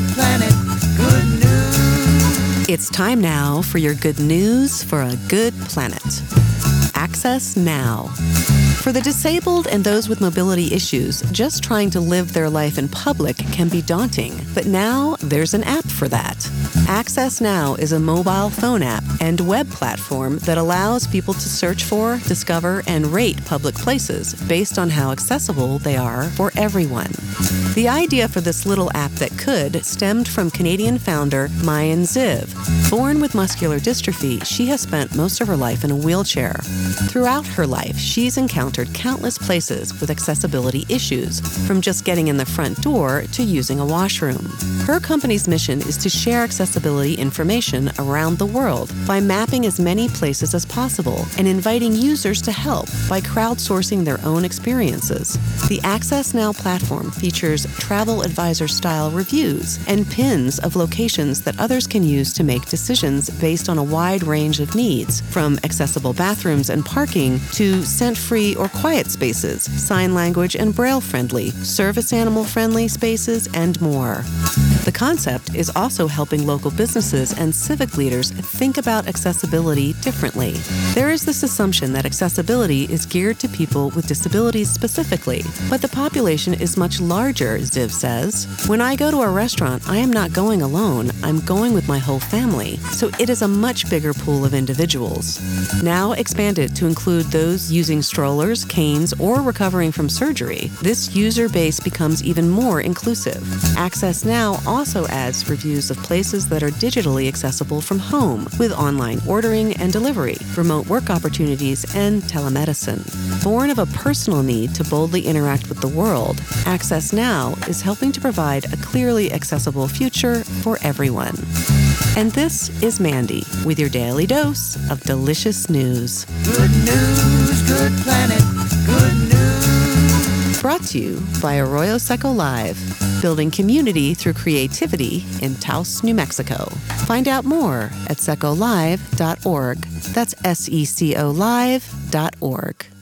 good planet. Good news. It's time now for your good news for a good planet. Access Now. For the disabled and those with mobility issues, just trying to live their life in public can be daunting. But now there's an app for that. Access Now is a mobile phone app and web platform that allows people to search for, discover, and rate public places based on how accessible they are for everyone. The idea for this little app that could stemmed from Canadian founder Maayan Ziv. Born with muscular dystrophy, she has spent most of her life in a wheelchair. Throughout her life, she's encountered countless places with accessibility issues, from just getting in the front door to using a washroom. Her company's mission is to share accessibility information around the world by mapping as many places as possible and inviting users to help by crowdsourcing their own experiences. The Access Now platform features travel advisor style reviews and pins of locations that others can use to make decisions based on a wide range of needs, from accessible bathrooms and parking to scent free or quiet spaces, sign language and braille friendly, service animal friendly spaces, and more. The concept is also helping local businesses and civic leaders think about accessibility differently. There is this assumption that accessibility is geared to people with disabilities specifically, but the population is much larger, Ziv says. When I go to a restaurant, I am not going alone, I'm going with my whole family, so it is a much bigger pool of individuals. Now expanded to include those using strollers, canes, or recovering from surgery, this user base becomes even more inclusive. Access Now also adds reviews of places that are digitally accessible from home, with online ordering and delivery, remote work opportunities, and telemedicine. Born of a personal need to boldly interact with the world, Access Now is helping to provide a clearly accessible future for everyone. And this is Mandy with your daily dose of delicious news. Good news, good planet. Good news. Brought to you by Arroyo Seco Live, building community through creativity in Taos, New Mexico. Find out more at secolive.org. That's S E C O live.org.